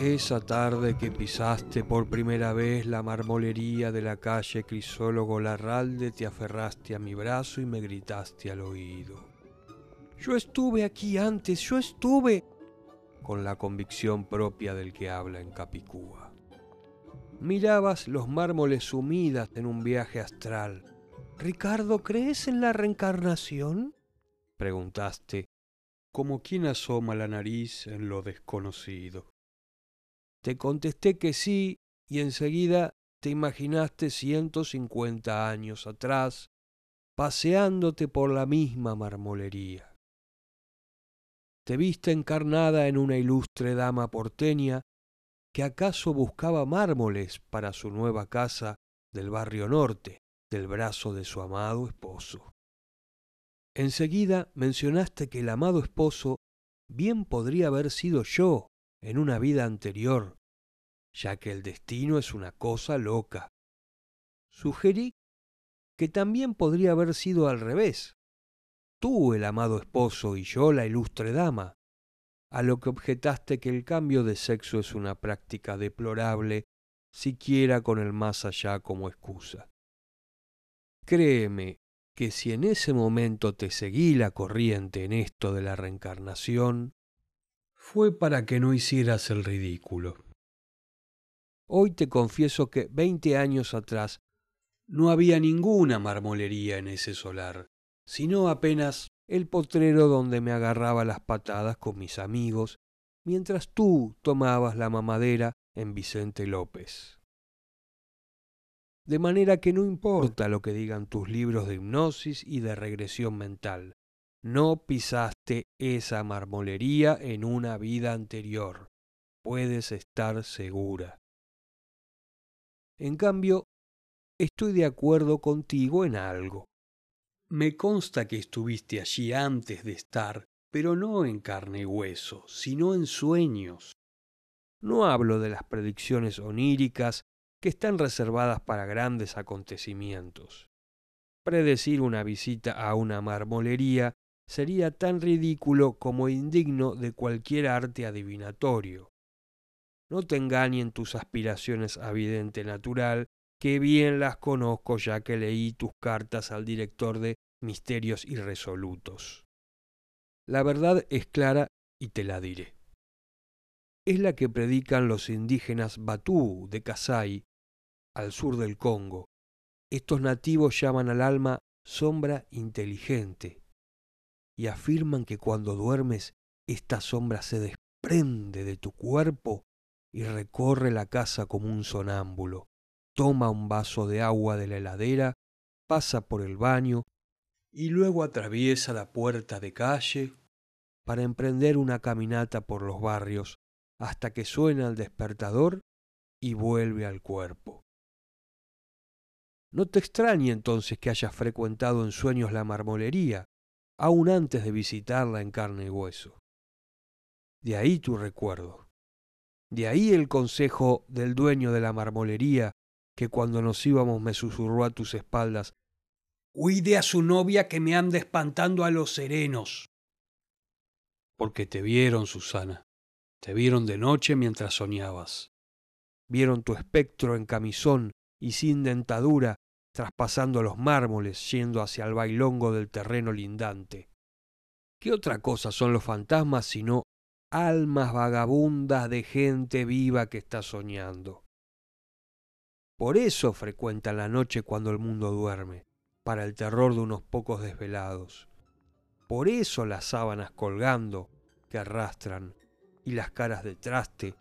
Esa tarde que pisaste por primera vez la marmolería de la calle Crisólogo Larralde, te aferraste a mi brazo y me gritaste al oído. Yo estuve aquí antes, yo estuve, con la convicción propia del que habla en Capicúa. Mirabas los mármoles sumidas en un viaje astral. Ricardo, ¿crees en la reencarnación? preguntaste, como quien asoma la nariz en lo desconocido. Te contesté que sí y enseguida te imaginaste ciento cincuenta años atrás, paseándote por la misma marmolería. Te viste encarnada en una ilustre dama porteña que acaso buscaba mármoles para su nueva casa del barrio norte, del brazo de su amado esposo. Enseguida mencionaste que el amado esposo bien podría haber sido yo en una vida anterior, ya que el destino es una cosa loca. Sugerí que también podría haber sido al revés, tú el amado esposo y yo la ilustre dama, a lo que objetaste que el cambio de sexo es una práctica deplorable, siquiera con el más allá como excusa. Créeme que si en ese momento te seguí la corriente en esto de la reencarnación, fue para que no hicieras el ridículo. Hoy te confieso que veinte años atrás no había ninguna marmolería en ese solar, sino apenas el potrero donde me agarraba las patadas con mis amigos, mientras tú tomabas la mamadera en Vicente López. De manera que no importa lo que digan tus libros de hipnosis y de regresión mental, no pisaste esa marmolería en una vida anterior. Puedes estar segura. En cambio, estoy de acuerdo contigo en algo. Me consta que estuviste allí antes de estar, pero no en carne y hueso, sino en sueños. No hablo de las predicciones oníricas que están reservadas para grandes acontecimientos. Predecir una visita a una marmolería sería tan ridículo como indigno de cualquier arte adivinatorio. No te engañen tus aspiraciones a vidente natural, que bien las conozco ya que leí tus cartas al director de Misterios Irresolutos. La verdad es clara y te la diré. Es la que predican los indígenas Batú de Kasai, al sur del Congo. Estos nativos llaman al alma sombra inteligente y afirman que cuando duermes esta sombra se desprende de tu cuerpo y recorre la casa como un sonámbulo. Toma un vaso de agua de la heladera, pasa por el baño y luego atraviesa la puerta de calle para emprender una caminata por los barrios hasta que suena el despertador y vuelve al cuerpo. No te extrañe entonces que hayas frecuentado en sueños la marmolería, aun antes de visitarla en carne y hueso. De ahí tu recuerdo. De ahí el consejo del dueño de la marmolería que cuando nos íbamos me susurró a tus espaldas Cuide a su novia que me anda espantando a los serenos. Porque te vieron, Susana. Te vieron de noche mientras soñabas. Vieron tu espectro en camisón y sin dentadura, traspasando los mármoles, yendo hacia el bailongo del terreno lindante. ¿Qué otra cosa son los fantasmas sino almas vagabundas de gente viva que está soñando? Por eso frecuentan la noche cuando el mundo duerme, para el terror de unos pocos desvelados. Por eso las sábanas colgando que arrastran, y las caras de traste,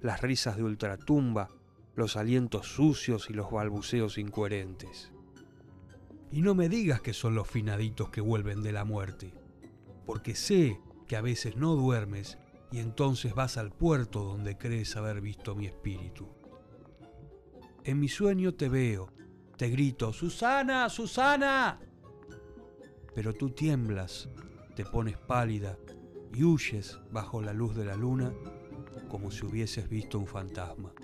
las risas de ultratumba, los alientos sucios y los balbuceos incoherentes. Y no me digas que son los finaditos que vuelven de la muerte, porque sé que a veces no duermes y entonces vas al puerto donde crees haber visto mi espíritu. En mi sueño te veo, te grito, Susana, Susana. Pero tú tiemblas, te pones pálida y huyes bajo la luz de la luna como si hubieses visto un fantasma.